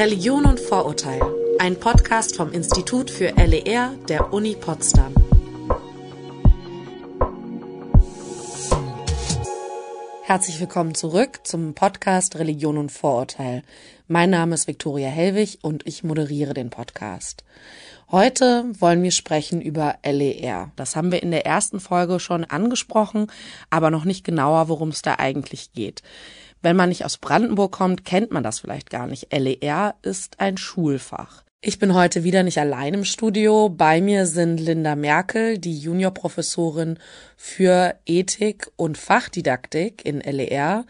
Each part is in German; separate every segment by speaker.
Speaker 1: Religion und Vorurteil, ein Podcast vom Institut für LER der Uni Potsdam. Herzlich willkommen zurück zum Podcast Religion und Vorurteil. Mein Name ist Viktoria Hellwig und ich moderiere den Podcast. Heute wollen wir sprechen über LER. Das haben wir in der ersten Folge schon angesprochen, aber noch nicht genauer, worum es da eigentlich geht. Wenn man nicht aus Brandenburg kommt, kennt man das vielleicht gar nicht. LER ist ein Schulfach. Ich bin heute wieder nicht allein im Studio. Bei mir sind Linda Merkel, die Juniorprofessorin für Ethik und Fachdidaktik in LER,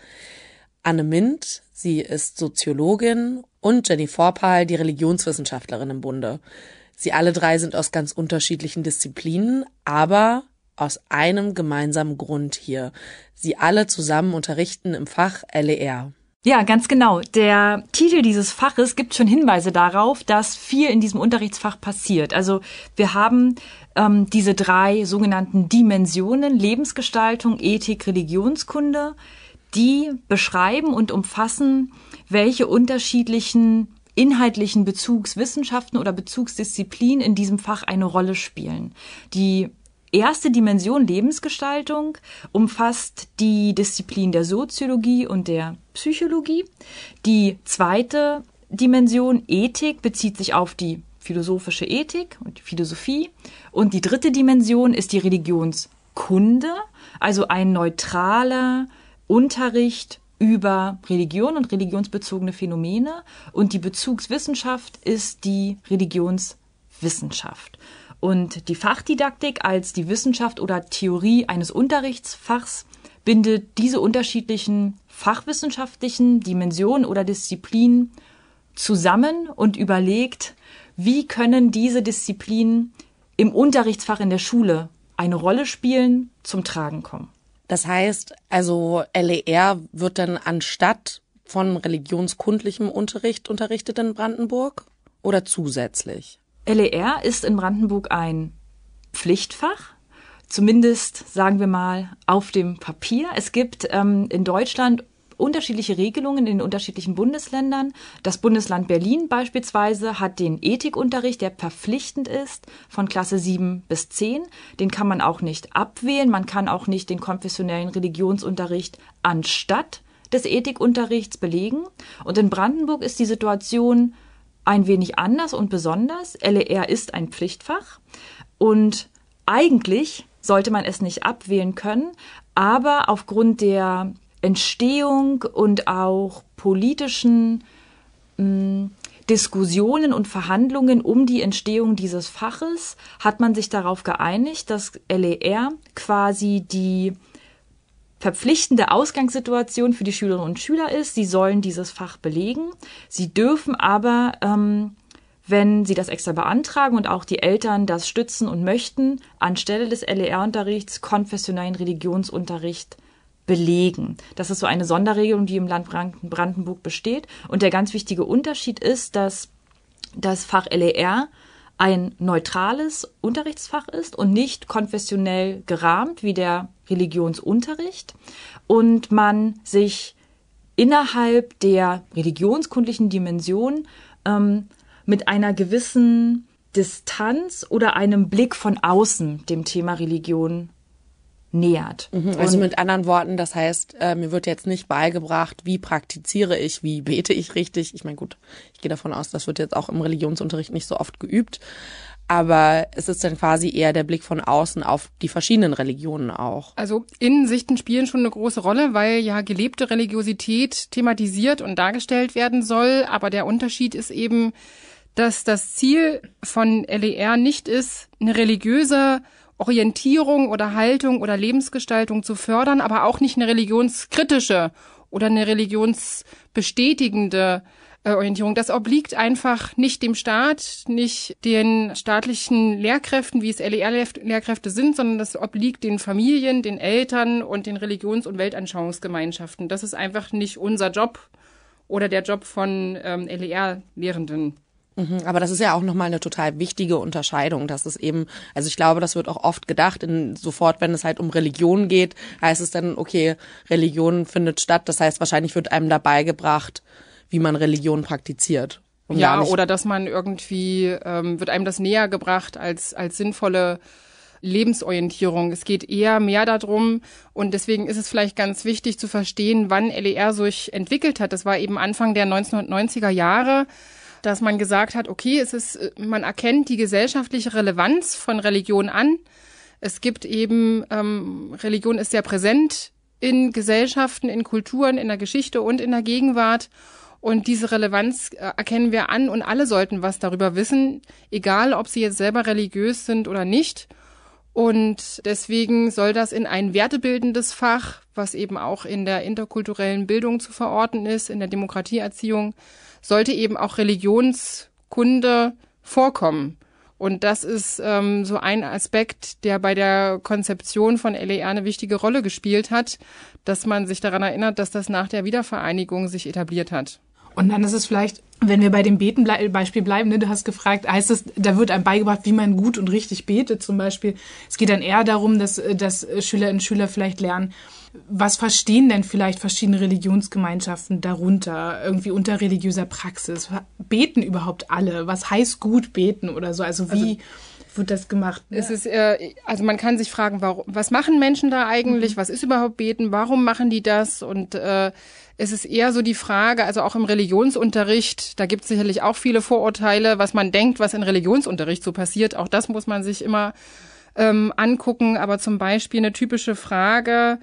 Speaker 1: Anne Mint, sie ist Soziologin und Jenny Vorpal, die Religionswissenschaftlerin im Bunde. Sie alle drei sind aus ganz unterschiedlichen Disziplinen, aber aus einem gemeinsamen Grund hier. Sie alle zusammen unterrichten im Fach LER.
Speaker 2: Ja, ganz genau. Der Titel dieses Faches gibt schon Hinweise darauf, dass viel in diesem Unterrichtsfach passiert. Also wir haben ähm, diese drei sogenannten Dimensionen Lebensgestaltung, Ethik, Religionskunde, die beschreiben und umfassen, welche unterschiedlichen inhaltlichen Bezugswissenschaften oder Bezugsdisziplinen in diesem Fach eine Rolle spielen. Die erste Dimension Lebensgestaltung umfasst die Disziplin der Soziologie und der Psychologie. Die zweite Dimension Ethik bezieht sich auf die philosophische Ethik und die Philosophie. Und die dritte Dimension ist die Religionskunde, also ein neutraler Unterricht über Religion und religionsbezogene Phänomene. Und die Bezugswissenschaft ist die Religionswissenschaft. Und die Fachdidaktik als die Wissenschaft oder Theorie eines Unterrichtsfachs bindet diese unterschiedlichen fachwissenschaftlichen Dimensionen oder Disziplinen zusammen und überlegt, wie können diese Disziplinen im Unterrichtsfach in der Schule eine Rolle spielen, zum Tragen kommen.
Speaker 1: Das heißt, also LER wird dann anstatt von religionskundlichem Unterricht unterrichtet in Brandenburg oder zusätzlich?
Speaker 2: LER ist in Brandenburg ein Pflichtfach, zumindest sagen wir mal auf dem Papier. Es gibt ähm, in Deutschland unterschiedliche Regelungen in den unterschiedlichen Bundesländern. Das Bundesland Berlin beispielsweise hat den Ethikunterricht, der verpflichtend ist, von Klasse 7 bis 10. Den kann man auch nicht abwählen. Man kann auch nicht den konfessionellen Religionsunterricht anstatt des Ethikunterrichts belegen. Und in Brandenburg ist die Situation ein wenig anders und besonders. LER ist ein Pflichtfach und eigentlich sollte man es nicht abwählen können, aber aufgrund der Entstehung und auch politischen mh, hm, Diskussionen und Verhandlungen um die Entstehung dieses Faches hat man sich darauf geeinigt, dass LER quasi die verpflichtende Ausgangssituation für die Schülerinnen und Schüler ist. Sie sollen dieses Fach belegen. Sie dürfen aber, ähm, wenn sie das extra beantragen und auch die Eltern das stützen und möchten, anstelle des LER-Unterrichts konfessionellen Religionsunterricht belegen. Das ist so eine Sonderregelung, die im Land Brandenburg besteht. Und der ganz wichtige Unterschied ist, dass das Fach LER ein neutrales Unterrichtsfach ist und nicht konfessionell gerahmt wie der Religionsunterricht und man sich innerhalb der religionskundlichen Dimension ähm, mit einer gewissen Distanz oder einem Blick von außen dem Thema Religion nähert.
Speaker 1: Mhm, also mit anderen Worten, das heißt, äh, mir wird jetzt nicht beigebracht, wie praktiziere ich, wie bete ich richtig. Ich meine, gut, ich gehe davon aus, das wird jetzt auch im Religionsunterricht nicht so oft geübt. Aber es ist dann quasi eher der Blick von außen auf die verschiedenen Religionen auch.
Speaker 3: Also Innensichten spielen schon eine große Rolle, weil ja gelebte Religiosität thematisiert und dargestellt werden soll. Aber der Unterschied ist eben, dass das Ziel von LER nicht ist, eine religiöse Orientierung oder Haltung oder Lebensgestaltung zu fördern, aber auch nicht eine religionskritische oder eine religionsbestätigende äh, Orientierung. Das obliegt einfach nicht dem Staat, nicht den staatlichen Lehrkräften, wie es LER-Lehrkräfte sind, sondern das obliegt den Familien, den Eltern und den Religions- und Weltanschauungsgemeinschaften. Das ist einfach nicht unser Job oder der Job von ähm, LER-Lehrenden.
Speaker 1: Mhm, aber das ist ja auch nochmal eine total wichtige Unterscheidung, dass es eben, also ich glaube, das wird auch oft gedacht, in, sofort, wenn es halt um Religion geht, heißt es dann, okay, Religion findet statt, das heißt, wahrscheinlich wird einem dabei gebracht, wie man Religion praktiziert.
Speaker 3: Ja, oder dass man irgendwie, ähm, wird einem das näher gebracht als, als sinnvolle Lebensorientierung. Es geht eher mehr darum und deswegen ist es vielleicht ganz wichtig zu verstehen, wann LER sich entwickelt hat. Das war eben Anfang der 1990er Jahre, dass man gesagt hat, okay, es ist, man erkennt die gesellschaftliche Relevanz von Religion an. Es gibt eben, ähm, Religion ist sehr präsent in Gesellschaften, in Kulturen, in der Geschichte und in der Gegenwart. Und diese Relevanz äh, erkennen wir an und alle sollten was darüber wissen, egal ob sie jetzt selber religiös sind oder nicht. Und deswegen soll das in ein wertebildendes Fach, was eben auch in der interkulturellen Bildung zu verorten ist, in der Demokratieerziehung, sollte eben auch Religionskunde vorkommen. Und das ist ähm, so ein Aspekt, der bei der Konzeption von LER eine wichtige Rolle gespielt hat, dass man sich daran erinnert, dass das nach der Wiedervereinigung sich etabliert hat.
Speaker 4: Und dann ist es vielleicht, wenn wir bei dem Beten-Beispiel bleiben, ne, du hast gefragt, heißt es, da wird einem beigebracht, wie man gut und richtig betet zum Beispiel. Es geht dann eher darum, dass, dass Schülerinnen und Schüler vielleicht lernen, was verstehen denn vielleicht verschiedene Religionsgemeinschaften darunter, irgendwie unter religiöser Praxis? Beten überhaupt alle? Was heißt gut beten oder so? Also wie... Also wird das gemacht?
Speaker 3: Es ist, äh, also man kann sich fragen, warum, was machen Menschen da eigentlich? Mhm. Was ist überhaupt Beten? Warum machen die das? Und äh, es ist eher so die Frage, also auch im Religionsunterricht, da gibt es sicherlich auch viele Vorurteile, was man denkt, was in Religionsunterricht so passiert. Auch das muss man sich immer ähm, angucken. Aber zum Beispiel eine typische Frage,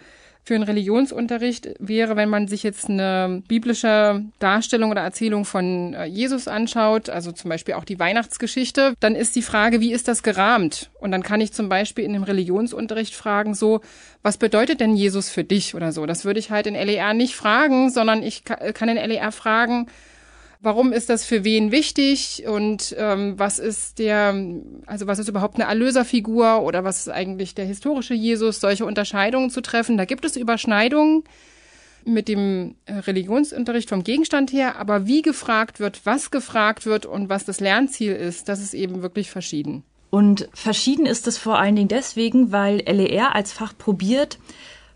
Speaker 3: für einen Religionsunterricht wäre, wenn man sich jetzt eine biblische Darstellung oder Erzählung von äh, Jesus anschaut, also zum Beispiel auch die Weihnachtsgeschichte, dann ist die Frage, wie ist das gerahmt? Und dann kann ich zum Beispiel in dem Religionsunterricht fragen, so, was bedeutet denn Jesus für dich oder so? Das würde ich halt in LER nicht fragen, sondern ich kann in LER fragen, Warum ist das für wen wichtig und ähm, was ist der, also was ist überhaupt eine Erlöserfigur oder was ist eigentlich der historische Jesus? Solche Unterscheidungen zu treffen. Da gibt es Überschneidungen mit dem äh, Religionsunterricht vom Gegenstand her, aber wie gefragt wird, was gefragt wird und was das Lernziel ist, das ist eben wirklich verschieden.
Speaker 2: Und verschieden ist es vor allen Dingen deswegen, weil LER als Fach probiert,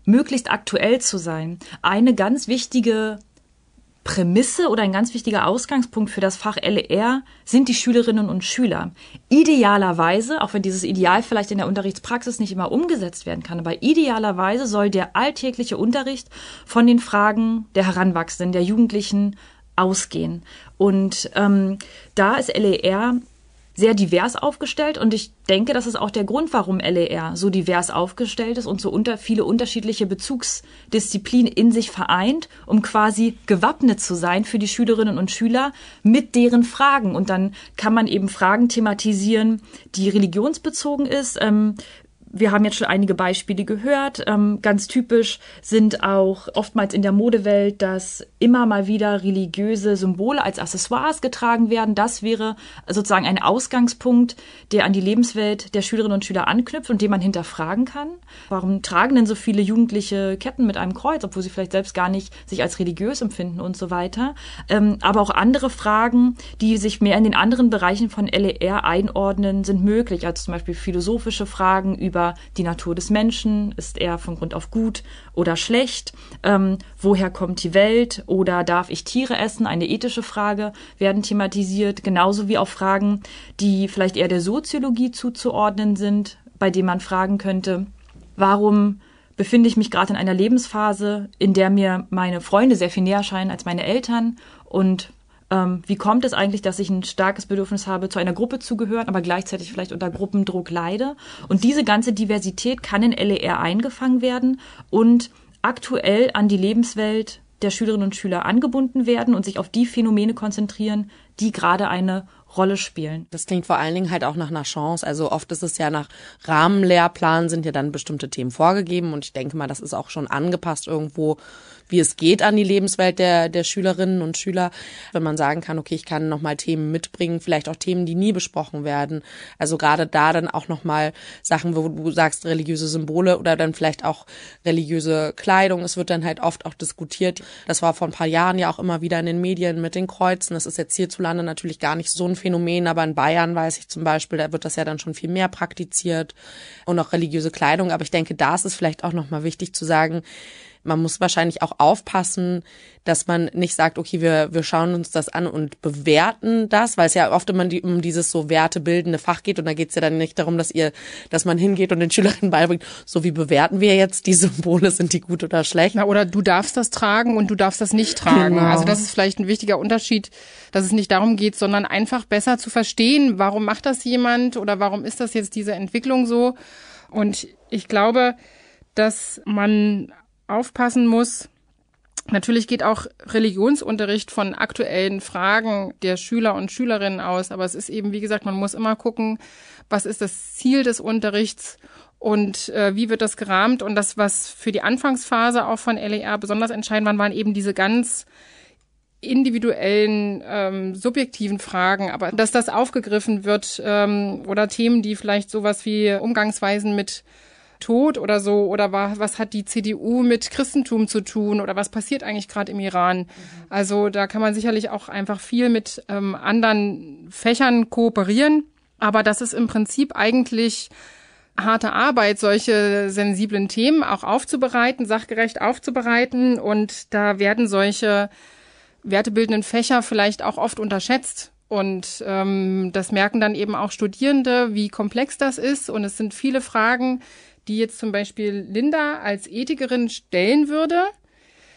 Speaker 2: möglichst aktuell zu sein. Eine ganz wichtige Prämisse oder ein ganz wichtiger Ausgangspunkt für das Fach LER sind die Schülerinnen und Schüler. Idealerweise, auch wenn dieses Ideal vielleicht in der Unterrichtspraxis nicht immer umgesetzt werden kann, aber idealerweise soll der alltägliche Unterricht von den Fragen der Heranwachsenden, der Jugendlichen ausgehen. Und ähm, da ist LER sehr divers aufgestellt und ich denke, das ist auch der Grund, warum LER so divers aufgestellt ist und so unter viele unterschiedliche Bezugsdisziplinen in sich vereint, um quasi gewappnet zu sein für die Schülerinnen und Schüler mit deren Fragen. Und dann kann man eben Fragen thematisieren, die religionsbezogen ist, ähm, wir haben jetzt schon einige Beispiele gehört. Ähm, ganz typisch sind auch oftmals in der Modewelt, dass immer mal wieder religiöse Symbole als Accessoires getragen werden. Das wäre sozusagen ein Ausgangspunkt, der an die Lebenswelt der Schülerinnen und Schüler anknüpft und den man hinterfragen kann. Warum tragen denn so viele Jugendliche Ketten mit einem Kreuz, obwohl sie vielleicht selbst gar nicht sich als religiös empfinden und so weiter? Ähm, aber auch andere Fragen, die sich mehr in den anderen Bereichen von LER einordnen, sind möglich. Also zum Beispiel philosophische Fragen über über die Natur des Menschen, ist er von Grund auf gut oder schlecht, ähm, woher kommt die Welt? Oder darf ich Tiere essen, eine ethische Frage werden thematisiert, genauso wie auch Fragen, die vielleicht eher der Soziologie zuzuordnen sind, bei denen man fragen könnte, warum befinde ich mich gerade in einer Lebensphase, in der mir meine Freunde sehr viel näher scheinen als meine Eltern? Und ähm, wie kommt es eigentlich, dass ich ein starkes Bedürfnis habe, zu einer Gruppe zu gehören, aber gleichzeitig vielleicht unter Gruppendruck leide. Und diese ganze Diversität kann in LER eingefangen werden und aktuell an die Lebenswelt der Schülerinnen und Schüler angebunden werden und sich auf die Phänomene konzentrieren, die gerade eine Rolle spielen.
Speaker 1: Das klingt vor allen Dingen halt auch nach einer Chance. Also oft ist es ja nach Rahmenlehrplan sind ja dann bestimmte Themen vorgegeben und ich denke mal, das ist auch schon angepasst irgendwo wie es geht an die Lebenswelt der, der Schülerinnen und Schüler, wenn man sagen kann, okay, ich kann nochmal Themen mitbringen, vielleicht auch Themen, die nie besprochen werden. Also gerade da dann auch nochmal Sachen, wo du sagst, religiöse Symbole oder dann vielleicht auch religiöse Kleidung. Es wird dann halt oft auch diskutiert. Das war vor ein paar Jahren ja auch immer wieder in den Medien mit den Kreuzen. Das ist jetzt hierzulande natürlich gar nicht so ein Phänomen, aber in Bayern weiß ich zum Beispiel, da wird das ja dann schon viel mehr praktiziert und auch religiöse Kleidung. Aber ich denke, da ist es vielleicht auch nochmal wichtig zu sagen, man muss wahrscheinlich auch aufpassen, dass man nicht sagt, okay, wir, wir schauen uns das an und bewerten das, weil es ja oft immer die, um dieses so wertebildende Fach geht und da geht es ja dann nicht darum, dass ihr, dass man hingeht und den Schülerinnen beibringt, so wie bewerten wir jetzt die Symbole, sind die gut oder schlecht.
Speaker 3: Na, oder du darfst das tragen und du darfst das nicht tragen. Genau. Also das ist vielleicht ein wichtiger Unterschied, dass es nicht darum geht, sondern einfach besser zu verstehen, warum macht das jemand oder warum ist das jetzt diese Entwicklung so. Und ich glaube, dass man aufpassen muss, Natürlich geht auch Religionsunterricht von aktuellen Fragen der Schüler und Schülerinnen aus, aber es ist eben, wie gesagt, man muss immer gucken, was ist das Ziel des Unterrichts und äh, wie wird das gerahmt. Und das, was für die Anfangsphase auch von LER besonders entscheidend waren, waren eben diese ganz individuellen, ähm, subjektiven Fragen, aber dass das aufgegriffen wird ähm, oder Themen, die vielleicht sowas wie Umgangsweisen mit Tod oder so oder was, was hat die CDU mit Christentum zu tun oder was passiert eigentlich gerade im Iran? Mhm. Also da kann man sicherlich auch einfach viel mit ähm, anderen Fächern kooperieren, aber das ist im Prinzip eigentlich harte Arbeit, solche sensiblen Themen auch aufzubereiten, sachgerecht aufzubereiten und da werden solche wertebildenden Fächer vielleicht auch oft unterschätzt. Und ähm, das merken dann eben auch Studierende, wie komplex das ist. Und es sind viele Fragen, die jetzt zum Beispiel Linda als Ethikerin stellen würde.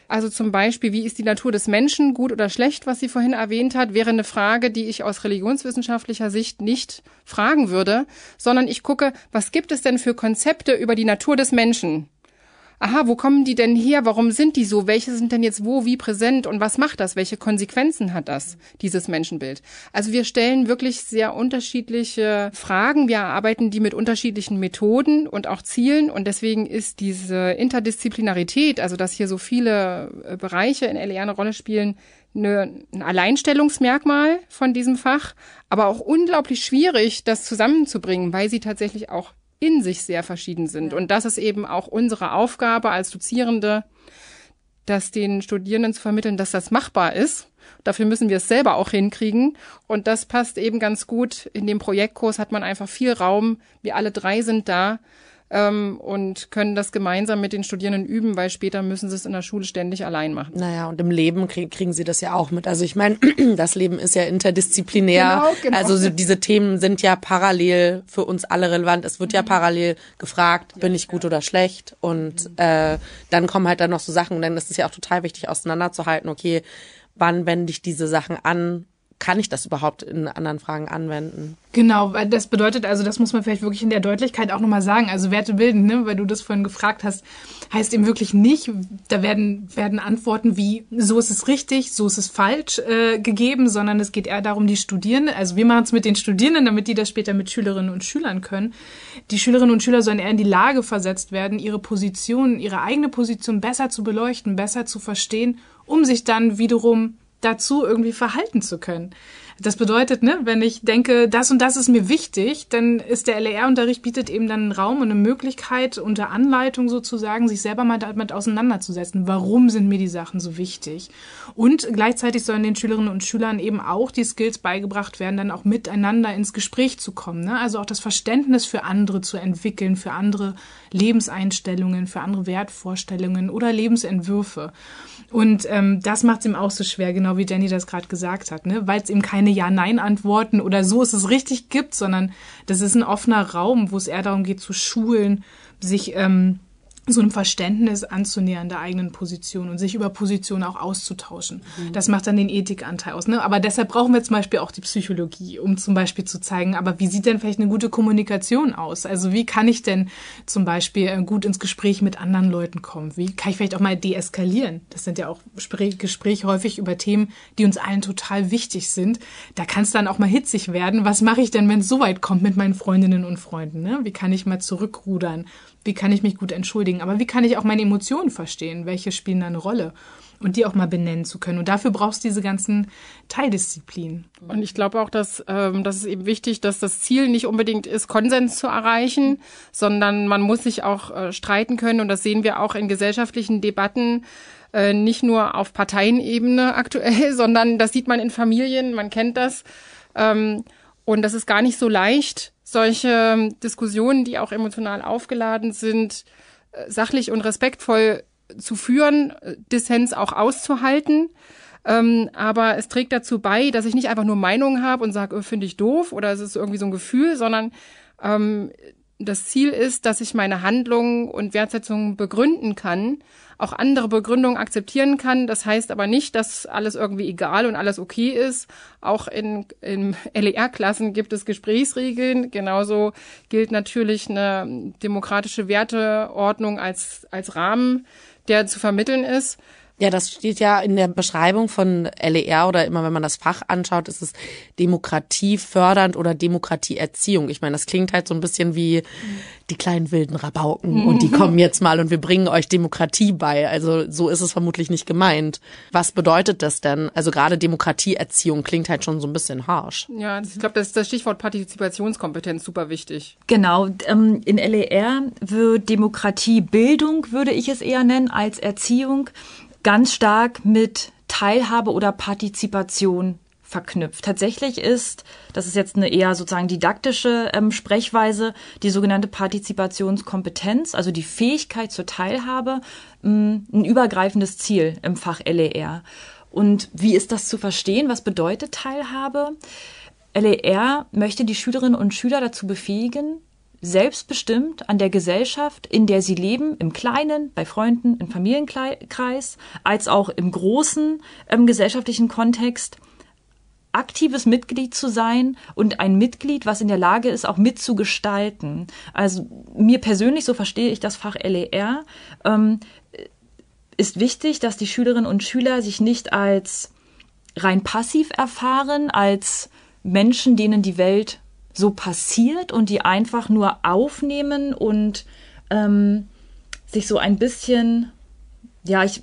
Speaker 3: Also zum Beispiel, wie ist die Natur des Menschen, gut oder schlecht, was sie vorhin erwähnt hat, wäre eine Frage, die ich aus religionswissenschaftlicher Sicht nicht fragen würde, sondern ich gucke, was gibt es denn für Konzepte über die Natur des Menschen? Aha, wo kommen die denn her? Warum sind die so? Welche sind denn jetzt wo, wie präsent? Und was macht das? Welche Konsequenzen hat das, dieses Menschenbild? Also wir stellen wirklich sehr unterschiedliche Fragen. Wir arbeiten die mit unterschiedlichen Methoden und auch Zielen. Und deswegen ist diese Interdisziplinarität, also dass hier so viele äh, Bereiche in LER eine Rolle spielen, eine, ein Alleinstellungsmerkmal von diesem Fach, aber auch unglaublich schwierig, das zusammenzubringen, weil sie tatsächlich auch in sich sehr verschieden sind. Und das ist eben auch unsere Aufgabe als Dozierende, das den Studierenden zu vermitteln, dass das machbar ist. Dafür müssen wir es selber auch hinkriegen. Und das passt eben ganz gut. In dem Projektkurs hat man einfach viel Raum. Wir alle drei sind da ähm, und können das gemeinsam mit den Studierenden üben, weil später müssen sie es in der Schule ständig allein machen.
Speaker 1: Naja, und im Leben krieg, kriegen sie das ja auch mit. Also ich meine, das Leben ist ja interdisziplinär. Genau, genau. Also diese Themen sind ja parallel für uns alle relevant. Es wird ja mhm. parallel gefragt, ja, bin ich gut ja. oder schlecht? Und mhm. äh, dann kommen halt dann noch so Sachen, und dann ist es ja auch total wichtig, auseinanderzuhalten, okay, wann wende ich diese Sachen an kann ich das überhaupt in anderen Fragen anwenden?
Speaker 4: Genau, weil das bedeutet, also das muss man vielleicht wirklich in der Deutlichkeit auch nochmal sagen. Also Werte bilden, ne, weil du das vorhin gefragt hast, heißt eben wirklich nicht, da werden, werden Antworten wie so ist es richtig, so ist es falsch äh, gegeben, sondern es geht eher darum, die Studierenden, also wir machen es mit den Studierenden, damit die das später mit Schülerinnen und Schülern können. Die Schülerinnen und Schüler sollen eher in die Lage versetzt werden, ihre Position, ihre eigene Position besser zu beleuchten, besser zu verstehen, um sich dann wiederum dazu irgendwie verhalten zu können. Das bedeutet, ne, wenn ich denke, das und das ist mir wichtig, dann ist der LER-Unterricht bietet eben dann einen Raum und eine Möglichkeit, unter Anleitung sozusagen, sich selber mal damit auseinanderzusetzen. Warum sind mir die Sachen so wichtig? Und gleichzeitig sollen den Schülerinnen und Schülern eben auch die Skills beigebracht werden, dann auch miteinander ins Gespräch zu kommen. Ne? Also auch das Verständnis für andere zu entwickeln, für andere Lebenseinstellungen, für andere Wertvorstellungen oder Lebensentwürfe. Und ähm, das macht es ihm auch so schwer, genau wie Jenny das gerade gesagt hat, ne? weil es eben keine Ja-Nein-Antworten oder so ist es richtig gibt, sondern das ist ein offener Raum, wo es eher darum geht zu schulen, sich ähm, so einem Verständnis anzunähern der eigenen Position und sich über Positionen auch auszutauschen. Mhm. Das macht dann den Ethikanteil aus. Ne? Aber deshalb brauchen wir zum Beispiel auch die Psychologie, um zum Beispiel zu zeigen, aber wie sieht denn vielleicht eine gute Kommunikation aus? Also wie kann ich denn zum Beispiel äh, gut ins Gespräch mit anderen Leuten kommen? Wie kann ich vielleicht auch mal deeskalieren? Das sind ja auch Gespräche häufig über Themen, die uns allen total wichtig sind. Da kann es dann auch mal hitzig werden. Was mache ich denn, wenn es so weit kommt mit meinen Freundinnen und Freunden? Ne? Wie kann ich mal zurückrudern? Wie kann ich mich gut entschuldigen? Aber wie kann ich auch meine Emotionen verstehen? Welche spielen da eine Rolle? Und die auch mal benennen zu können. Und dafür brauchst du diese ganzen Teildisziplinen.
Speaker 3: Und ich glaube auch, dass ähm, das ist eben wichtig, dass das Ziel nicht unbedingt ist, Konsens zu erreichen, sondern man muss sich auch äh, streiten können. Und das sehen wir auch in gesellschaftlichen Debatten äh, nicht nur auf Parteienebene aktuell, sondern das sieht man in Familien, man kennt das. Ähm, und das ist gar nicht so leicht, solche ähm, Diskussionen, die auch emotional aufgeladen sind, äh, sachlich und respektvoll zu führen, Dissens auch auszuhalten. Ähm, aber es trägt dazu bei, dass ich nicht einfach nur Meinungen habe und sage, oh, finde ich doof oder es ist irgendwie so ein Gefühl, sondern ähm, das Ziel ist, dass ich meine Handlungen und Wertsetzungen begründen kann, auch andere Begründungen akzeptieren kann. Das heißt aber nicht, dass alles irgendwie egal und alles okay ist. Auch in, in LER-Klassen gibt es Gesprächsregeln. Genauso gilt natürlich eine demokratische Werteordnung als, als Rahmen, der zu vermitteln ist.
Speaker 1: Ja, das steht ja in der Beschreibung von LER oder immer, wenn man das Fach anschaut, ist es Demokratie fördernd oder Demokratieerziehung. Ich meine, das klingt halt so ein bisschen wie die kleinen wilden Rabauken und die kommen jetzt mal und wir bringen euch Demokratie bei. Also so ist es vermutlich nicht gemeint. Was bedeutet das denn? Also gerade Demokratieerziehung klingt halt schon so ein bisschen harsh.
Speaker 3: Ja, ich glaube, das ist das Stichwort Partizipationskompetenz super wichtig.
Speaker 2: Genau, ähm, in LER wird Demokratiebildung, würde ich es eher nennen, als Erziehung ganz stark mit Teilhabe oder Partizipation verknüpft. Tatsächlich ist, das ist jetzt eine eher sozusagen didaktische ähm, Sprechweise, die sogenannte Partizipationskompetenz, also die Fähigkeit zur Teilhabe, mh, ein übergreifendes Ziel im Fach LER. Und wie ist das zu verstehen? Was bedeutet Teilhabe? LER möchte die Schülerinnen und Schüler dazu befähigen, selbstbestimmt an der Gesellschaft, in der sie leben, im Kleinen, bei Freunden, im Familienkreis, als auch im großen ähm, gesellschaftlichen Kontext, aktives Mitglied zu sein und ein Mitglied, was in der Lage ist, auch mitzugestalten. Also mir persönlich, so verstehe ich das Fach LER, ähm, ist wichtig, dass die Schülerinnen und Schüler sich nicht als rein passiv erfahren, als Menschen, denen die Welt so passiert und die einfach nur aufnehmen und ähm, sich so ein bisschen, ja, ich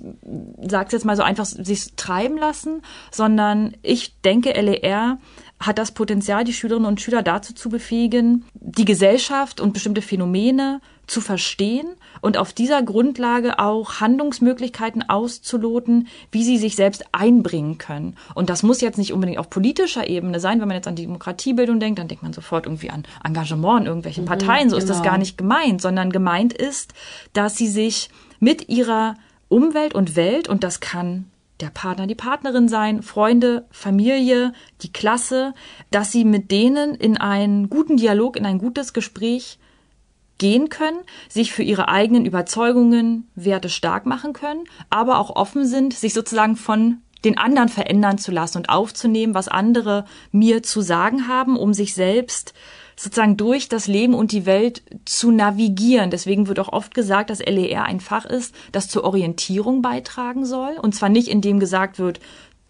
Speaker 2: sag's jetzt mal so einfach, sich treiben lassen, sondern ich denke, LER hat das Potenzial, die Schülerinnen und Schüler dazu zu befähigen, die Gesellschaft und bestimmte Phänomene zu verstehen und auf dieser Grundlage auch Handlungsmöglichkeiten auszuloten, wie sie sich selbst einbringen können. Und das muss jetzt nicht unbedingt auf politischer Ebene sein. Wenn man jetzt an die Demokratiebildung denkt, dann denkt man sofort irgendwie an Engagement in irgendwelchen mhm, Parteien. So genau. ist das genau. gar nicht gemeint, sondern gemeint ist, dass sie sich mit ihrer Umwelt und Welt, und das kann der Partner, die Partnerin sein, Freunde, Familie, die Klasse, dass sie mit denen in einen guten Dialog, in ein gutes Gespräch gehen können, sich für ihre eigenen Überzeugungen, Werte stark machen können, aber auch offen sind, sich sozusagen von den anderen verändern zu lassen und aufzunehmen, was andere mir zu sagen haben, um sich selbst sozusagen durch das Leben und die Welt zu navigieren. Deswegen wird auch oft gesagt, dass LER ein Fach ist, das zur Orientierung beitragen soll. Und zwar nicht, indem gesagt wird,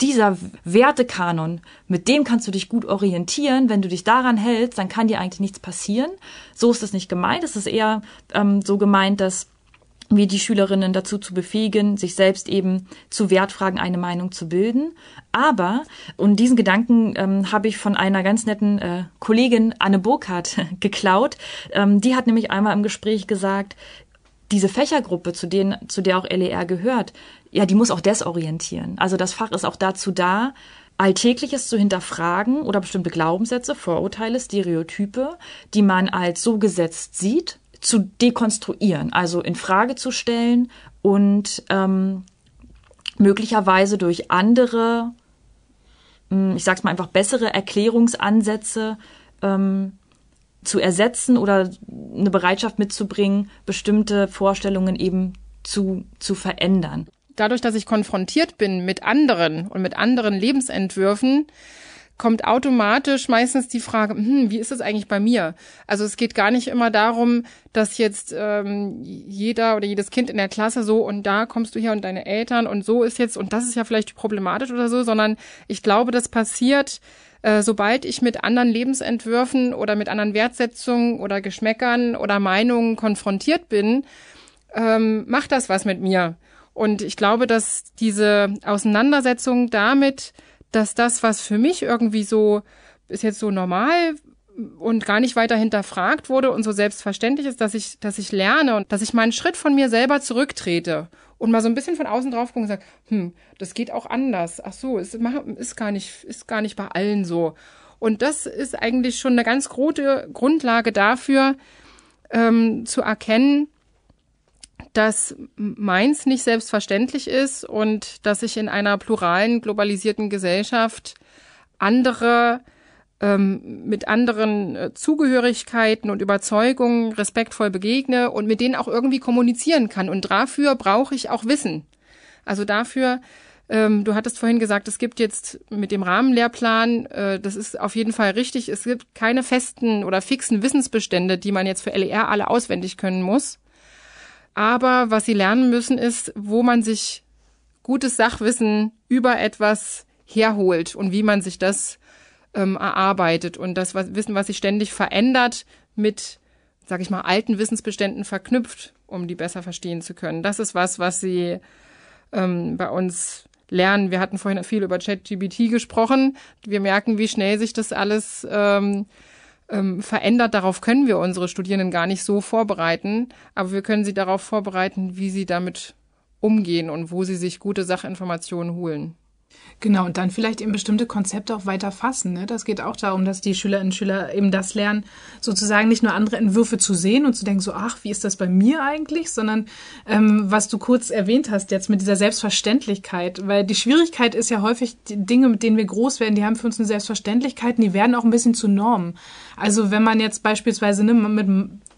Speaker 2: dieser Wertekanon, mit dem kannst du dich gut orientieren. Wenn du dich daran hältst, dann kann dir eigentlich nichts passieren. So ist es nicht gemeint. Es ist eher ähm, so gemeint, dass wir die Schülerinnen dazu zu befähigen, sich selbst eben zu Wertfragen eine Meinung zu bilden. Aber, und diesen Gedanken ähm, habe ich von einer ganz netten äh, Kollegin Anne Burkhardt geklaut. Ähm, die hat nämlich einmal im Gespräch gesagt, diese Fächergruppe, zu, denen, zu der auch LER gehört, ja, die muss auch desorientieren. Also das Fach ist auch dazu da, Alltägliches zu hinterfragen oder bestimmte Glaubenssätze, Vorurteile, Stereotype, die man als so gesetzt sieht, zu dekonstruieren, also in Frage zu stellen und ähm, möglicherweise durch andere, hm, ich sag's mal einfach bessere Erklärungsansätze ähm, zu ersetzen oder eine Bereitschaft mitzubringen, bestimmte Vorstellungen eben zu, zu verändern.
Speaker 3: Dadurch, dass ich konfrontiert bin mit anderen und mit anderen Lebensentwürfen, kommt automatisch meistens die Frage, hm, wie ist es eigentlich bei mir? Also es geht gar nicht immer darum, dass jetzt ähm, jeder oder jedes Kind in der Klasse so und da kommst du her und deine Eltern und so ist jetzt und das ist ja vielleicht problematisch oder so, sondern ich glaube, das passiert äh, sobald ich mit anderen Lebensentwürfen oder mit anderen Wertsetzungen oder Geschmäckern oder Meinungen konfrontiert bin, ähm, macht das was mit mir. Und ich glaube, dass diese Auseinandersetzung damit, dass das, was für mich irgendwie so ist jetzt so normal und gar nicht weiter hinterfragt wurde und so selbstverständlich ist, dass ich, dass ich lerne und dass ich mal einen Schritt von mir selber zurücktrete und mal so ein bisschen von außen drauf gucken und sage, hm, das geht auch anders. Ach so, ist, ist gar nicht, ist gar nicht bei allen so. Und das ist eigentlich schon eine ganz große Grundlage dafür, ähm, zu erkennen, dass meins nicht selbstverständlich ist und dass ich in einer pluralen, globalisierten Gesellschaft andere ähm, mit anderen äh, Zugehörigkeiten und Überzeugungen respektvoll begegne und mit denen auch irgendwie kommunizieren kann. Und dafür brauche ich auch Wissen. Also dafür, ähm, du hattest vorhin gesagt, es gibt jetzt mit dem Rahmenlehrplan, äh, das ist auf jeden Fall richtig, es gibt keine festen oder fixen Wissensbestände, die man jetzt für LER alle auswendig können muss. Aber was sie lernen müssen, ist, wo man sich gutes Sachwissen über etwas herholt und wie man sich das ähm, erarbeitet und das was, Wissen, was sich ständig verändert, mit, sag ich mal, alten Wissensbeständen verknüpft, um die besser verstehen zu können. Das ist was, was sie ähm, bei uns lernen. Wir hatten vorhin viel über ChatGBT gesprochen. Wir merken, wie schnell sich das alles ähm, ähm, verändert. Darauf können wir unsere Studierenden gar nicht so vorbereiten, aber wir können sie darauf vorbereiten, wie sie damit umgehen und wo sie sich gute Sachinformationen holen.
Speaker 4: Genau, und dann vielleicht eben bestimmte Konzepte auch weiter fassen. Ne? Das geht auch darum, dass die Schülerinnen und Schüler eben das lernen, sozusagen nicht nur andere Entwürfe zu sehen und zu denken, so, ach, wie ist das bei mir eigentlich, sondern ähm, was du kurz erwähnt hast jetzt mit dieser Selbstverständlichkeit, weil die Schwierigkeit ist ja häufig, die Dinge, mit denen wir groß werden, die haben für uns eine Selbstverständlichkeit und die werden auch ein bisschen zu Normen. Also wenn man jetzt beispielsweise ne, mit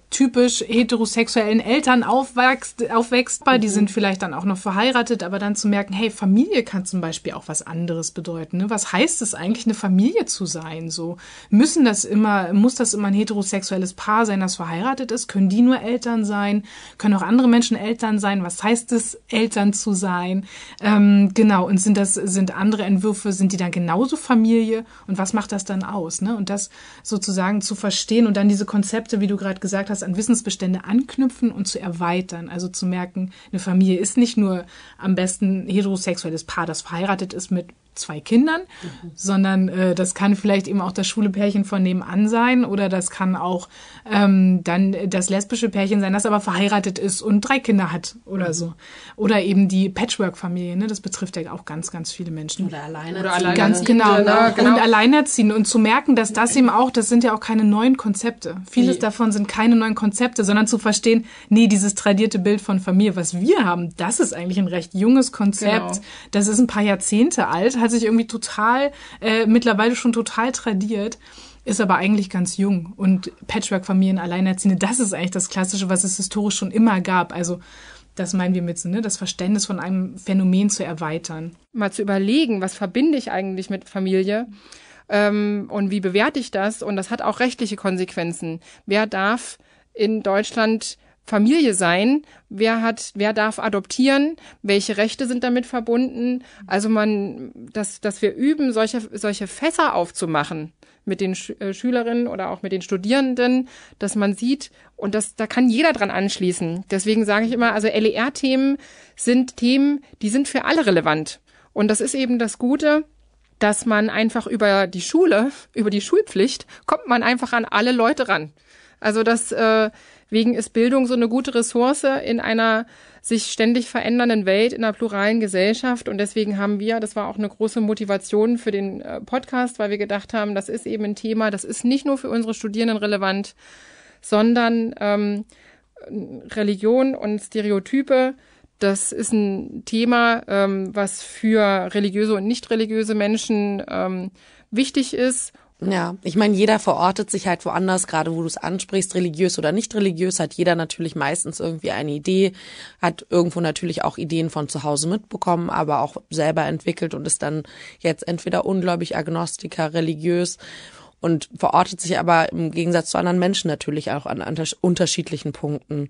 Speaker 4: typisch heterosexuellen Eltern aufwächst, aufwächst, mhm. die sind vielleicht dann auch noch verheiratet, aber dann zu merken, hey, Familie kann zum Beispiel auch was anderes bedeuten. Ne? Was heißt es eigentlich, eine Familie zu sein? So müssen das immer, muss das immer ein heterosexuelles Paar sein, das verheiratet ist? Können die nur Eltern sein? Können auch andere Menschen Eltern sein? Was heißt es, Eltern zu sein? Ähm, genau. Und sind das, sind andere Entwürfe, sind die dann genauso Familie? Und was macht das dann aus? Ne? Und das sozusagen zu verstehen und dann diese Konzepte, wie du gerade gesagt hast, an Wissensbestände anknüpfen und zu erweitern. Also zu merken, eine Familie ist nicht nur am besten heterosexuelles Paar, das verheiratet ist mit zwei Kindern, mhm. sondern äh, das kann vielleicht eben auch das schwule Pärchen von nebenan sein oder das kann auch ähm, dann das lesbische Pärchen sein, das aber verheiratet ist und drei Kinder hat oder mhm. so. Oder eben die Patchwork-Familie, ne? das betrifft ja auch ganz, ganz viele Menschen.
Speaker 1: Oder Alleinerziehende.
Speaker 4: Ganz genau, ne? genau. Und Alleinerziehende und zu merken, dass das eben auch, das sind ja auch keine neuen Konzepte. Vieles nee. davon sind keine neuen Konzepte, sondern zu verstehen, nee, dieses tradierte Bild von Familie, was wir haben, das ist eigentlich ein recht junges Konzept. Genau. Das ist ein paar Jahrzehnte alt, hat sich irgendwie total, äh, mittlerweile schon total tradiert ist aber eigentlich ganz jung. Und Patchwork-Familien, Alleinerziehende, das ist eigentlich das Klassische, was es historisch schon immer gab. Also das meinen wir mit, ne? das Verständnis von einem Phänomen zu erweitern.
Speaker 3: Mal zu überlegen, was verbinde ich eigentlich mit Familie ähm, und wie bewerte ich das? Und das hat auch rechtliche Konsequenzen. Wer darf in Deutschland Familie sein, wer hat, wer darf adoptieren, welche Rechte sind damit verbunden. Also man, dass, dass wir üben, solche, solche Fässer aufzumachen mit den Sch äh, Schülerinnen oder auch mit den Studierenden, dass man sieht, und das, da kann jeder dran anschließen. Deswegen sage ich immer, also LER-Themen sind Themen, die sind für alle relevant. Und das ist eben das Gute, dass man einfach über die Schule, über die Schulpflicht, kommt man einfach an alle Leute ran. Also das äh, Wegen ist Bildung so eine gute Ressource in einer sich ständig verändernden Welt, in einer pluralen Gesellschaft. Und deswegen haben wir, das war auch eine große Motivation für den äh, Podcast, weil wir gedacht haben, das ist eben ein Thema, das ist nicht nur für unsere Studierenden relevant, sondern ähm, Religion und Stereotype. Das ist ein Thema, ähm, was für religiöse und nicht religiöse Menschen ähm, wichtig ist
Speaker 1: ja, ich meine, jeder verortet sich halt woanders, gerade wo du es ansprichst, religiös oder nicht religiös, hat jeder natürlich meistens irgendwie eine Idee, hat irgendwo natürlich auch Ideen von zu Hause mitbekommen, aber auch selber entwickelt und ist dann jetzt entweder ungläubig, Agnostiker, religiös und verortet sich aber im Gegensatz zu anderen Menschen natürlich auch an unterschiedlichen Punkten.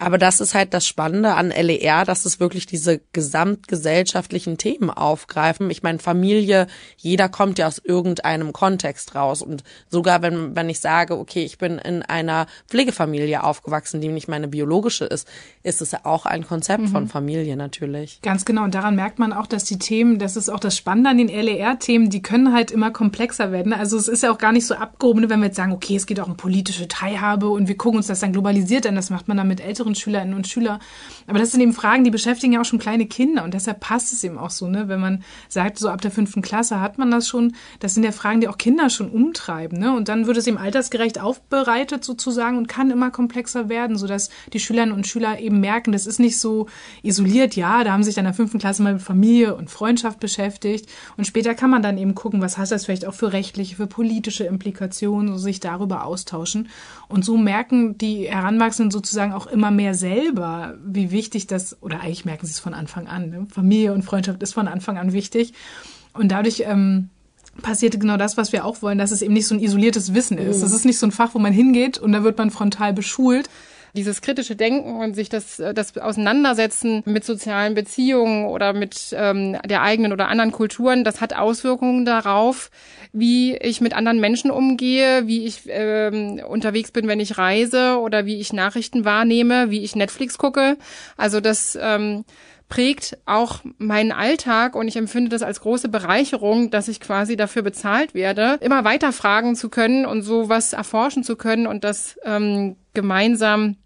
Speaker 1: Aber das ist halt das Spannende an LER, dass es wirklich diese gesamtgesellschaftlichen Themen aufgreifen. Ich meine, Familie, jeder kommt ja aus irgendeinem Kontext raus. Und sogar wenn, wenn ich sage, okay, ich bin in einer Pflegefamilie aufgewachsen, die nicht meine biologische ist, ist es ja auch ein Konzept mhm. von Familie natürlich.
Speaker 4: Ganz genau. Und daran merkt man auch, dass die Themen, das ist auch das Spannende an den LER-Themen, die können halt immer komplexer werden. Also es ist ja auch gar nicht so abgehoben, wenn wir jetzt sagen, okay, es geht auch um politische Teilhabe und wir gucken uns das dann globalisiert an. Das macht man dann mit älteren anderen Schülerinnen und Schüler. Aber das sind eben Fragen, die beschäftigen ja auch schon kleine Kinder und deshalb passt es eben auch so, ne? Wenn man sagt, so ab der fünften Klasse hat man das schon, das sind ja Fragen, die auch Kinder schon umtreiben, ne? Und dann wird es eben altersgerecht aufbereitet sozusagen und kann immer komplexer werden, sodass die Schülerinnen und Schüler eben merken, das ist nicht so isoliert, ja, da haben sich dann in der fünften Klasse mal mit Familie und Freundschaft beschäftigt und später kann man dann eben gucken, was hat das vielleicht auch für rechtliche, für politische Implikationen, so sich darüber austauschen. Und so merken die Heranwachsenden sozusagen auch immer mehr selber, wie wichtig das, oder eigentlich merken sie es von Anfang an. Ne? Familie und Freundschaft ist von Anfang an wichtig. Und dadurch ähm, passierte genau das, was wir auch wollen, dass es eben nicht so ein isoliertes Wissen ist. Mhm. Das ist nicht so ein Fach, wo man hingeht und da wird man frontal beschult,
Speaker 3: dieses kritische Denken und sich das, das Auseinandersetzen mit sozialen Beziehungen oder mit ähm, der eigenen oder anderen Kulturen, das hat Auswirkungen darauf, wie ich mit anderen Menschen umgehe, wie ich ähm, unterwegs bin, wenn ich reise oder wie ich Nachrichten wahrnehme, wie ich Netflix gucke. Also das ähm, prägt auch meinen Alltag und ich empfinde das als große Bereicherung, dass ich quasi dafür bezahlt werde, immer weiter fragen zu können und sowas erforschen zu können und das ähm, gemeinsam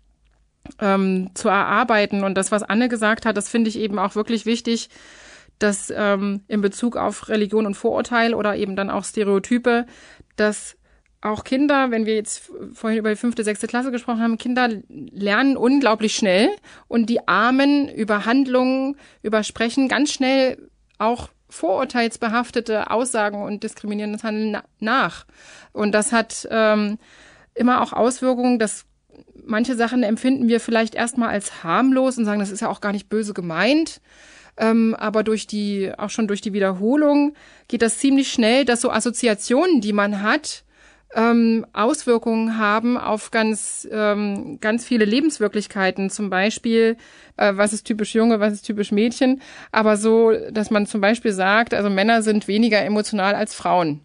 Speaker 3: ähm, zu erarbeiten. Und das, was Anne gesagt hat, das finde ich eben auch wirklich wichtig, dass ähm, in Bezug auf Religion und Vorurteil oder eben dann auch Stereotype, dass auch Kinder, wenn wir jetzt vorhin über die fünfte, sechste Klasse gesprochen haben, Kinder lernen unglaublich schnell und die Armen über Handlungen, über Sprechen ganz schnell auch vorurteilsbehaftete Aussagen und diskriminierendes Handeln nach. Und das hat ähm, immer auch Auswirkungen, dass manche Sachen empfinden wir vielleicht erstmal als harmlos und sagen, das ist ja auch gar nicht böse gemeint. Ähm, aber durch die, auch schon durch die Wiederholung geht das ziemlich schnell, dass so Assoziationen, die man hat, ähm, Auswirkungen haben auf ganz, ähm, ganz viele Lebenswirklichkeiten. Zum Beispiel, äh, was ist typisch Junge, was ist typisch Mädchen. Aber so, dass man zum Beispiel sagt, also Männer sind weniger emotional als Frauen.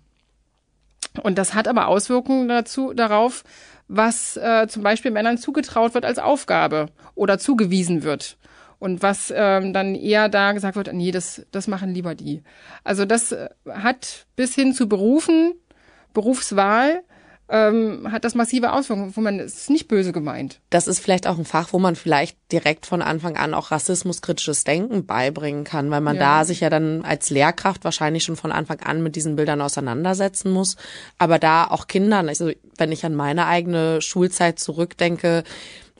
Speaker 3: Und das hat aber Auswirkungen dazu, darauf, was äh, zum Beispiel Männern zugetraut wird als Aufgabe oder zugewiesen wird. Und was ähm, dann eher da gesagt wird, nee, das, das machen lieber die. Also das äh, hat bis hin zu Berufen, Berufswahl, ähm, hat das massive Auswirkungen, wo man es ist nicht böse gemeint.
Speaker 1: Das ist vielleicht auch ein Fach, wo man vielleicht direkt von Anfang an auch rassismuskritisches Denken beibringen kann, weil man ja. da sich ja dann als Lehrkraft wahrscheinlich schon von Anfang an mit diesen Bildern auseinandersetzen muss. Aber da auch Kindern, also wenn ich an meine eigene Schulzeit zurückdenke,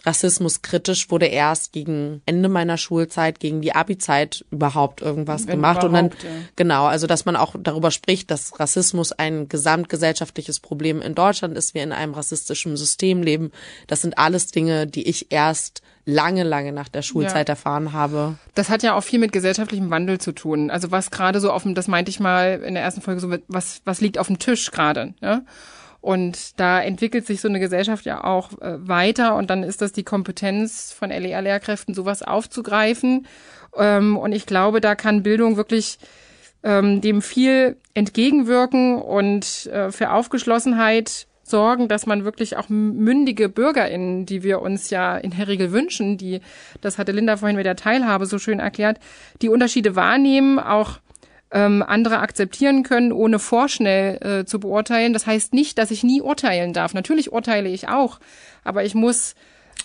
Speaker 1: Rassismus kritisch wurde erst gegen Ende meiner Schulzeit, gegen die Abi-Zeit überhaupt irgendwas Wenn gemacht. Und dann, ja. genau, also dass man auch darüber spricht, dass Rassismus ein gesamtgesellschaftliches Problem in Deutschland ist, wir in einem rassistischen System leben. Das sind alles Dinge, die ich erst lange, lange nach der Schulzeit ja. erfahren habe.
Speaker 3: Das hat ja auch viel mit gesellschaftlichem Wandel zu tun. Also was gerade so auf dem, das meinte ich mal in der ersten Folge so, was, was liegt auf dem Tisch gerade, ja? Und da entwickelt sich so eine Gesellschaft ja auch äh, weiter und dann ist das die Kompetenz von LER-Lehrkräften, sowas aufzugreifen. Ähm, und ich glaube, da kann Bildung wirklich ähm, dem viel entgegenwirken und äh, für Aufgeschlossenheit sorgen, dass man wirklich auch mündige BürgerInnen, die wir uns ja in der Regel wünschen, die, das hatte Linda vorhin mit der Teilhabe so schön erklärt, die Unterschiede wahrnehmen, auch ähm, andere akzeptieren können, ohne vorschnell äh, zu beurteilen. Das heißt nicht, dass ich nie urteilen darf. Natürlich urteile ich auch, aber ich muss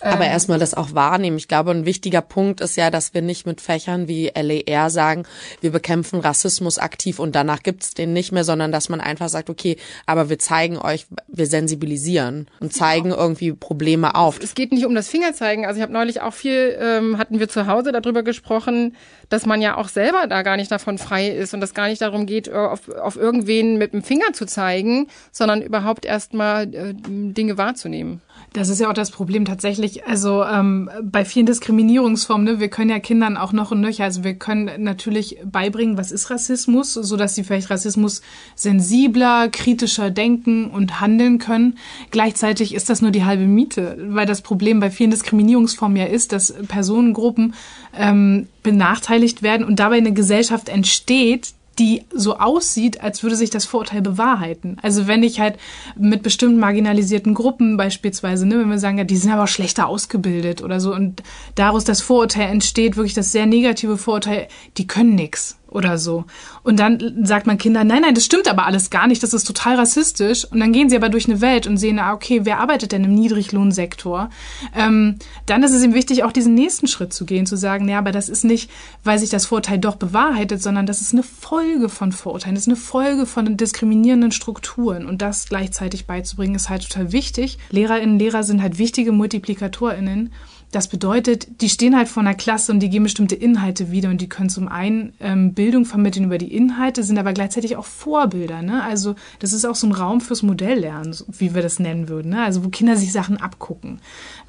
Speaker 1: aber ähm, erstmal das auch wahrnehmen. Ich glaube, ein wichtiger Punkt ist ja, dass wir nicht mit Fächern wie LER sagen, wir bekämpfen Rassismus aktiv und danach gibt's den nicht mehr, sondern dass man einfach sagt, okay, aber wir zeigen euch, wir sensibilisieren und zeigen ja. irgendwie Probleme auf.
Speaker 3: Es geht nicht um das Fingerzeigen. Also ich habe neulich auch viel, ähm, hatten wir zu Hause darüber gesprochen, dass man ja auch selber da gar nicht davon frei ist und das gar nicht darum geht, auf, auf irgendwen mit dem Finger zu zeigen, sondern überhaupt erstmal äh, Dinge wahrzunehmen.
Speaker 4: Das ist ja auch das Problem tatsächlich. Also ähm, bei vielen Diskriminierungsformen, ne, wir können ja Kindern auch noch und nöcher, also wir können natürlich beibringen, was ist Rassismus, so dass sie vielleicht Rassismus sensibler, kritischer denken und handeln können. Gleichzeitig ist das nur die halbe Miete, weil das Problem bei vielen Diskriminierungsformen ja ist, dass Personengruppen ähm, benachteiligt werden und dabei eine Gesellschaft entsteht, die so aussieht, als würde sich das Vorurteil bewahrheiten. Also wenn ich halt mit bestimmten marginalisierten Gruppen beispielsweise, ne, wenn wir sagen, ja, die sind aber schlechter ausgebildet oder so und daraus das Vorurteil entsteht, wirklich das sehr negative Vorurteil, die können nix. Oder so. Und dann sagt man Kindern, nein, nein, das stimmt aber alles gar nicht, das ist total rassistisch. Und dann gehen sie aber durch eine Welt und sehen, ah, okay, wer arbeitet denn im Niedriglohnsektor? Ähm, dann ist es ihm wichtig, auch diesen nächsten Schritt zu gehen, zu sagen, ja, aber das ist nicht, weil sich das Vorurteil doch bewahrheitet, sondern das ist eine Folge von Vorurteilen, das ist eine Folge von diskriminierenden Strukturen. Und das gleichzeitig beizubringen, ist halt total wichtig. Lehrerinnen, Lehrer sind halt wichtige MultiplikatorInnen. Das bedeutet, die stehen halt vor einer Klasse und die geben bestimmte Inhalte wieder und die können zum einen ähm, Bildung vermitteln über die Inhalte, sind aber gleichzeitig auch Vorbilder. Ne? Also das ist auch so ein Raum fürs Modelllernen, wie wir das nennen würden. Ne? Also wo Kinder sich Sachen abgucken.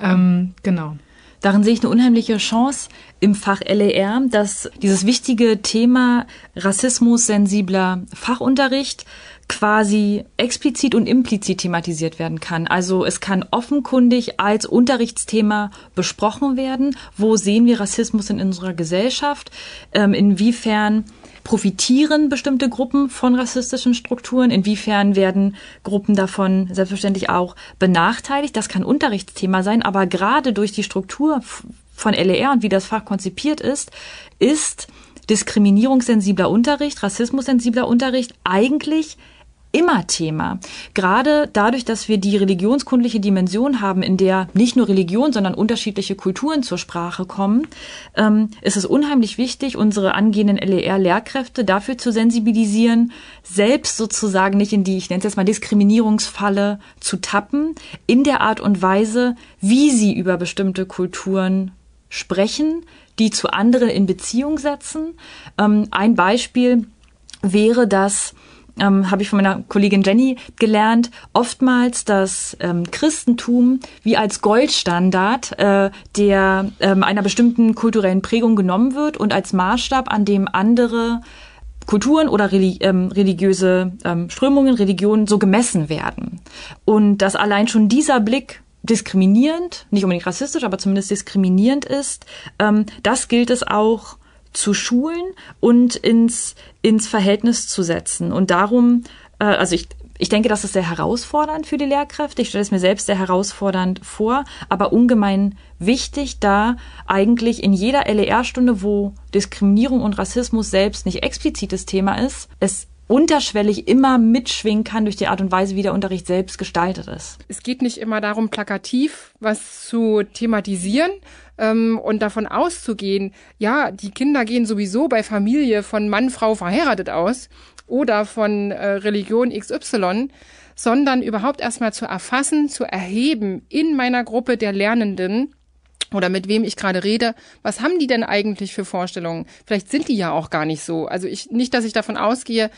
Speaker 4: Ähm, genau.
Speaker 2: Darin sehe ich eine unheimliche Chance im Fach LER, dass dieses wichtige Thema rassismus-sensibler Fachunterricht quasi explizit und implizit thematisiert werden kann. Also es kann offenkundig als Unterrichtsthema besprochen werden. Wo sehen wir Rassismus in unserer Gesellschaft? Ähm, inwiefern profitieren bestimmte Gruppen von rassistischen Strukturen? Inwiefern werden Gruppen davon selbstverständlich auch benachteiligt? Das kann Unterrichtsthema sein, aber gerade durch die Struktur von LER und wie das Fach konzipiert ist, ist diskriminierungssensibler Unterricht, rassismussensibler Unterricht eigentlich immer Thema. Gerade dadurch, dass wir die religionskundliche Dimension haben, in der nicht nur Religion, sondern unterschiedliche Kulturen zur Sprache kommen, ähm, ist es unheimlich wichtig, unsere angehenden LER-Lehrkräfte dafür zu sensibilisieren, selbst sozusagen nicht in die, ich nenne es jetzt mal Diskriminierungsfalle zu tappen, in der Art und Weise, wie sie über bestimmte Kulturen sprechen, die zu anderen in Beziehung setzen. Ähm, ein Beispiel wäre, dass ähm, habe ich von meiner Kollegin Jenny gelernt, oftmals das ähm, Christentum wie als Goldstandard äh, der ähm, einer bestimmten kulturellen Prägung genommen wird und als Maßstab, an dem andere Kulturen oder religi ähm, religiöse ähm, Strömungen, Religionen so gemessen werden. Und dass allein schon dieser Blick diskriminierend, nicht unbedingt rassistisch, aber zumindest diskriminierend ist, ähm, das gilt es auch zu schulen und ins, ins Verhältnis zu setzen. Und darum, äh, also ich, ich denke, das ist sehr herausfordernd für die Lehrkräfte. Ich stelle es mir selbst sehr herausfordernd vor, aber ungemein wichtig, da eigentlich in jeder LER-Stunde, wo Diskriminierung und Rassismus selbst nicht explizites Thema ist, es unterschwellig immer mitschwingen kann durch die Art und Weise, wie der Unterricht selbst gestaltet ist.
Speaker 3: Es geht nicht immer darum, plakativ was zu thematisieren, ähm, und davon auszugehen, ja, die Kinder gehen sowieso bei Familie von Mann, Frau verheiratet aus oder von äh, Religion XY, sondern überhaupt erstmal zu erfassen, zu erheben in meiner Gruppe der Lernenden, oder mit wem ich gerade rede, was haben die denn eigentlich für Vorstellungen? Vielleicht sind die ja auch gar nicht so. Also ich nicht, dass ich davon ausgehe,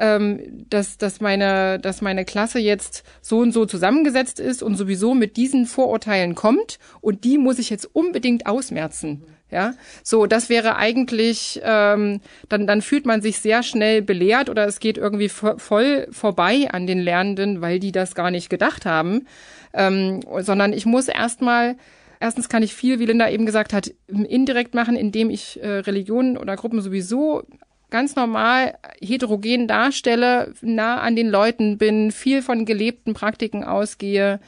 Speaker 3: ähm, dass, dass, meine, dass meine Klasse jetzt so und so zusammengesetzt ist und sowieso mit diesen Vorurteilen kommt und die muss ich jetzt unbedingt ausmerzen. Ja, so das wäre eigentlich, ähm, dann dann fühlt man sich sehr schnell belehrt oder es geht irgendwie voll vorbei an den Lernenden, weil die das gar nicht gedacht haben, ähm, sondern ich muss erstmal Erstens kann ich viel, wie Linda eben gesagt hat, indirekt machen, indem ich äh, Religionen oder Gruppen sowieso ganz normal heterogen darstelle, nah an den Leuten bin, viel von gelebten Praktiken ausgehe,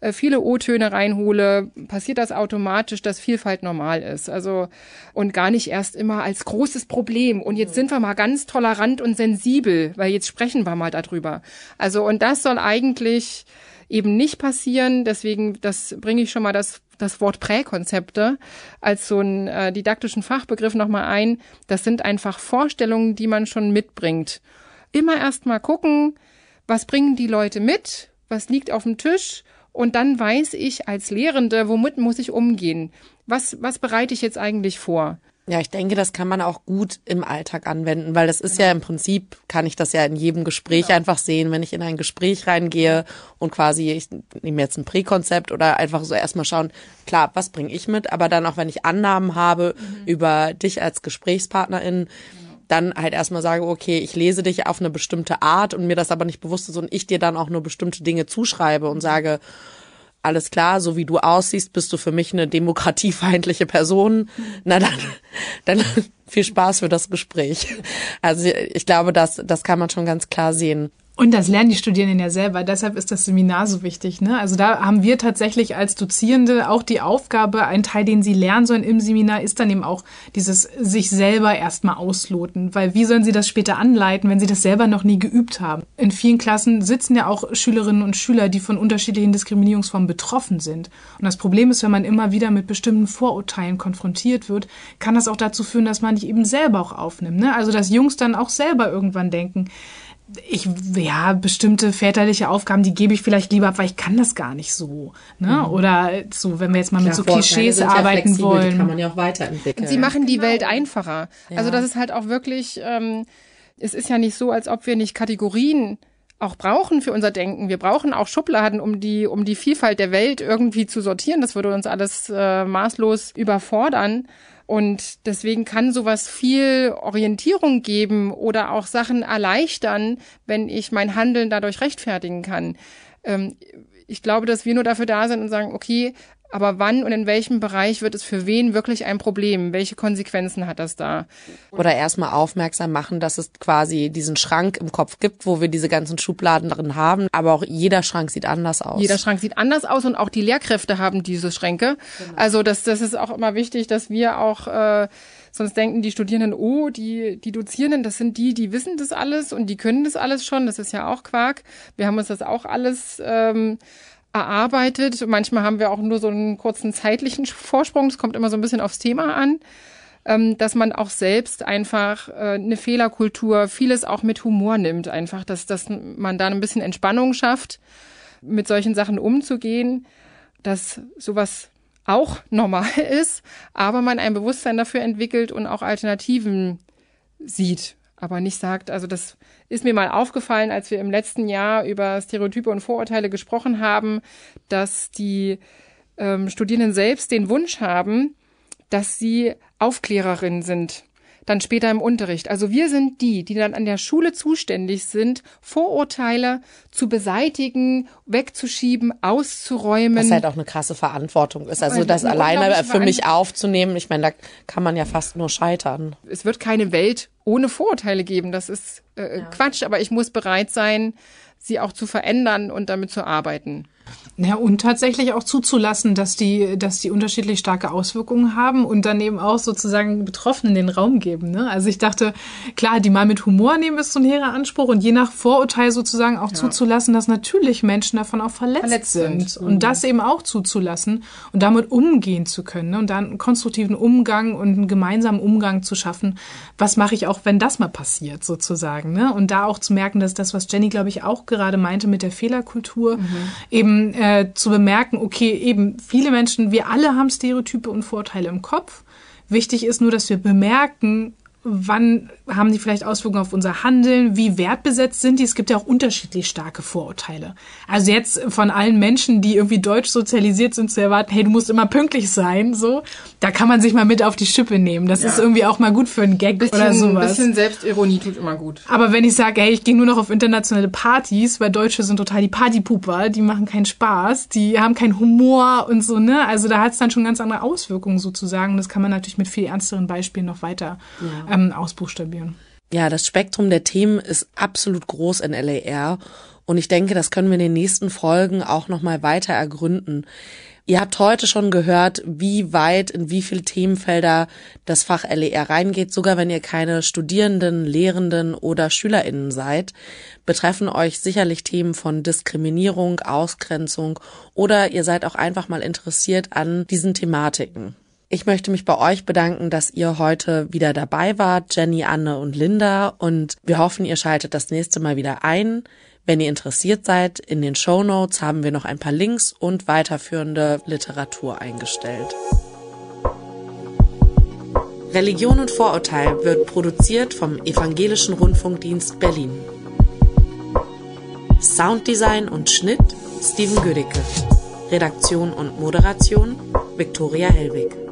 Speaker 3: äh, viele O-Töne reinhole, passiert das automatisch, dass Vielfalt normal ist. Also und gar nicht erst immer als großes Problem. Und jetzt sind wir mal ganz tolerant und sensibel, weil jetzt sprechen wir mal darüber. Also und das soll eigentlich eben nicht passieren. Deswegen, das bringe ich schon mal das das Wort Präkonzepte als so einen äh, didaktischen Fachbegriff nochmal ein. Das sind einfach Vorstellungen, die man schon mitbringt. Immer erst mal gucken, was bringen die Leute mit, was liegt auf dem Tisch und dann weiß ich als Lehrende, womit muss ich umgehen? Was, was bereite ich jetzt eigentlich vor?
Speaker 1: Ja, ich denke, das kann man auch gut im Alltag anwenden, weil das ist genau. ja im Prinzip, kann ich das ja in jedem Gespräch genau. einfach sehen, wenn ich in ein Gespräch reingehe und quasi, ich nehme jetzt ein Präkonzept oder einfach so erstmal schauen, klar, was bringe ich mit, aber dann auch, wenn ich Annahmen habe mhm. über dich als Gesprächspartnerin, genau. dann halt erstmal sage, okay, ich lese dich auf eine bestimmte Art und mir das aber nicht bewusst ist und ich dir dann auch nur bestimmte Dinge zuschreibe und sage, alles klar, so wie du aussiehst, bist du für mich eine demokratiefeindliche Person. Na dann, dann viel Spaß für das Gespräch. Also ich glaube, das, das kann man schon ganz klar sehen.
Speaker 4: Und das lernen die Studierenden ja selber. Deshalb ist das Seminar so wichtig. Ne? Also da haben wir tatsächlich als Dozierende auch die Aufgabe, ein Teil, den sie lernen sollen im Seminar, ist dann eben auch dieses sich selber erstmal ausloten. Weil wie sollen sie das später anleiten, wenn sie das selber noch nie geübt haben? In vielen Klassen sitzen ja auch Schülerinnen und Schüler, die von unterschiedlichen Diskriminierungsformen betroffen sind. Und das Problem ist, wenn man immer wieder mit bestimmten Vorurteilen konfrontiert wird, kann das auch dazu führen, dass man dich eben selber auch aufnimmt. Ne? Also dass Jungs dann auch selber irgendwann denken, ich, ja, bestimmte väterliche Aufgaben, die gebe ich vielleicht lieber ab, weil ich kann das gar nicht so. Ne? Mhm. Oder so, wenn wir jetzt mal Klar, mit so Klischees arbeiten ja wollen. Die
Speaker 1: kann man ja auch weiterentwickeln.
Speaker 3: Sie machen die genau. Welt einfacher. Ja. Also das ist halt auch wirklich, ähm, es ist ja nicht so, als ob wir nicht Kategorien auch brauchen für unser Denken. Wir brauchen auch Schubladen, um die, um die Vielfalt der Welt irgendwie zu sortieren. Das würde uns alles äh, maßlos überfordern. Und deswegen kann sowas viel Orientierung geben oder auch Sachen erleichtern, wenn ich mein Handeln dadurch rechtfertigen kann. Ähm, ich glaube, dass wir nur dafür da sind und sagen, okay, aber wann und in welchem Bereich wird es für wen wirklich ein Problem? Welche Konsequenzen hat das da?
Speaker 1: Oder erstmal aufmerksam machen, dass es quasi diesen Schrank im Kopf gibt, wo wir diese ganzen Schubladen drin haben. Aber auch jeder Schrank sieht anders aus.
Speaker 3: Jeder Schrank sieht anders aus und auch die Lehrkräfte haben diese Schränke. Genau. Also das, das ist auch immer wichtig, dass wir auch äh, Sonst denken die Studierenden, oh, die, die Dozierenden, das sind die, die wissen das alles und die können das alles schon. Das ist ja auch Quark. Wir haben uns das auch alles ähm, erarbeitet. Manchmal haben wir auch nur so einen kurzen zeitlichen Vorsprung. Es kommt immer so ein bisschen aufs Thema an. Ähm, dass man auch selbst einfach äh, eine Fehlerkultur, vieles auch mit Humor nimmt, einfach, dass, dass man da ein bisschen Entspannung schafft, mit solchen Sachen umzugehen, dass sowas auch normal ist, aber man ein Bewusstsein dafür entwickelt und auch Alternativen sieht aber nicht sagt, also das ist mir mal aufgefallen, als wir im letzten Jahr über Stereotype und Vorurteile gesprochen haben, dass die ähm, Studierenden selbst den Wunsch haben, dass sie Aufklärerinnen sind dann später im Unterricht. Also wir sind die, die dann an der Schule zuständig sind, Vorurteile zu beseitigen, wegzuschieben, auszuräumen.
Speaker 1: Was halt auch eine krasse Verantwortung ist. Also das alleine für mich aufzunehmen, ich meine, da kann man ja fast nur scheitern.
Speaker 3: Es wird keine Welt ohne Vorurteile geben. Das ist äh, ja. Quatsch, aber ich muss bereit sein, sie auch zu verändern und damit zu arbeiten.
Speaker 4: Ja, und tatsächlich auch zuzulassen, dass die, dass die unterschiedlich starke Auswirkungen haben und dann eben auch sozusagen Betroffenen den Raum geben. Ne? Also ich dachte, klar, die mal mit Humor nehmen ist so ein hehrer Anspruch und je nach Vorurteil sozusagen auch ja. zuzulassen, dass natürlich Menschen davon auch verletzt, verletzt sind. sind. Und mhm. das eben auch zuzulassen und damit umgehen zu können ne? und dann einen konstruktiven Umgang und einen gemeinsamen Umgang zu schaffen. Was mache ich auch, wenn das mal passiert sozusagen? Ne? Und da auch zu merken, dass das, was Jenny, glaube ich, auch gerade meinte mit der Fehlerkultur, mhm. Eben äh, zu bemerken, okay, eben viele Menschen, wir alle haben Stereotype und Vorteile im Kopf. Wichtig ist nur, dass wir bemerken, wann haben die vielleicht Auswirkungen auf unser Handeln, wie wertbesetzt sind die. Es gibt ja auch unterschiedlich starke Vorurteile. Also jetzt von allen Menschen, die irgendwie deutsch sozialisiert sind, zu erwarten, hey, du musst immer pünktlich sein, so, da kann man sich mal mit auf die Schippe nehmen. Das ja. ist irgendwie auch mal gut für einen Gag bisschen, oder sowas. Ein
Speaker 3: bisschen Selbstironie tut immer gut.
Speaker 4: Aber wenn ich sage, hey, ich gehe nur noch auf internationale Partys, weil Deutsche sind total die Partypuper, die machen keinen Spaß, die haben keinen Humor und so, ne? Also da hat es dann schon ganz andere Auswirkungen sozusagen. Das kann man natürlich mit viel ernsteren Beispielen noch weiter ja. Ähm, ausbuchstabieren.
Speaker 1: Ja, das Spektrum der Themen ist absolut groß in LAR und ich denke, das können wir in den nächsten Folgen auch nochmal weiter ergründen. Ihr habt heute schon gehört, wie weit in wie viele Themenfelder das Fach LER reingeht. Sogar wenn ihr keine Studierenden, Lehrenden oder SchülerInnen seid, betreffen euch sicherlich Themen von Diskriminierung, Ausgrenzung oder ihr seid auch einfach mal interessiert an diesen Thematiken. Ich möchte mich bei euch bedanken, dass ihr heute wieder dabei wart, Jenny, Anne und Linda. Und wir hoffen, ihr schaltet das nächste Mal wieder ein. Wenn ihr interessiert seid, in den Show Notes haben wir noch ein paar Links und weiterführende Literatur eingestellt. Religion und Vorurteil wird produziert vom Evangelischen Rundfunkdienst Berlin. Sounddesign und Schnitt Steven Gödicke. Redaktion und Moderation Viktoria Hellwig.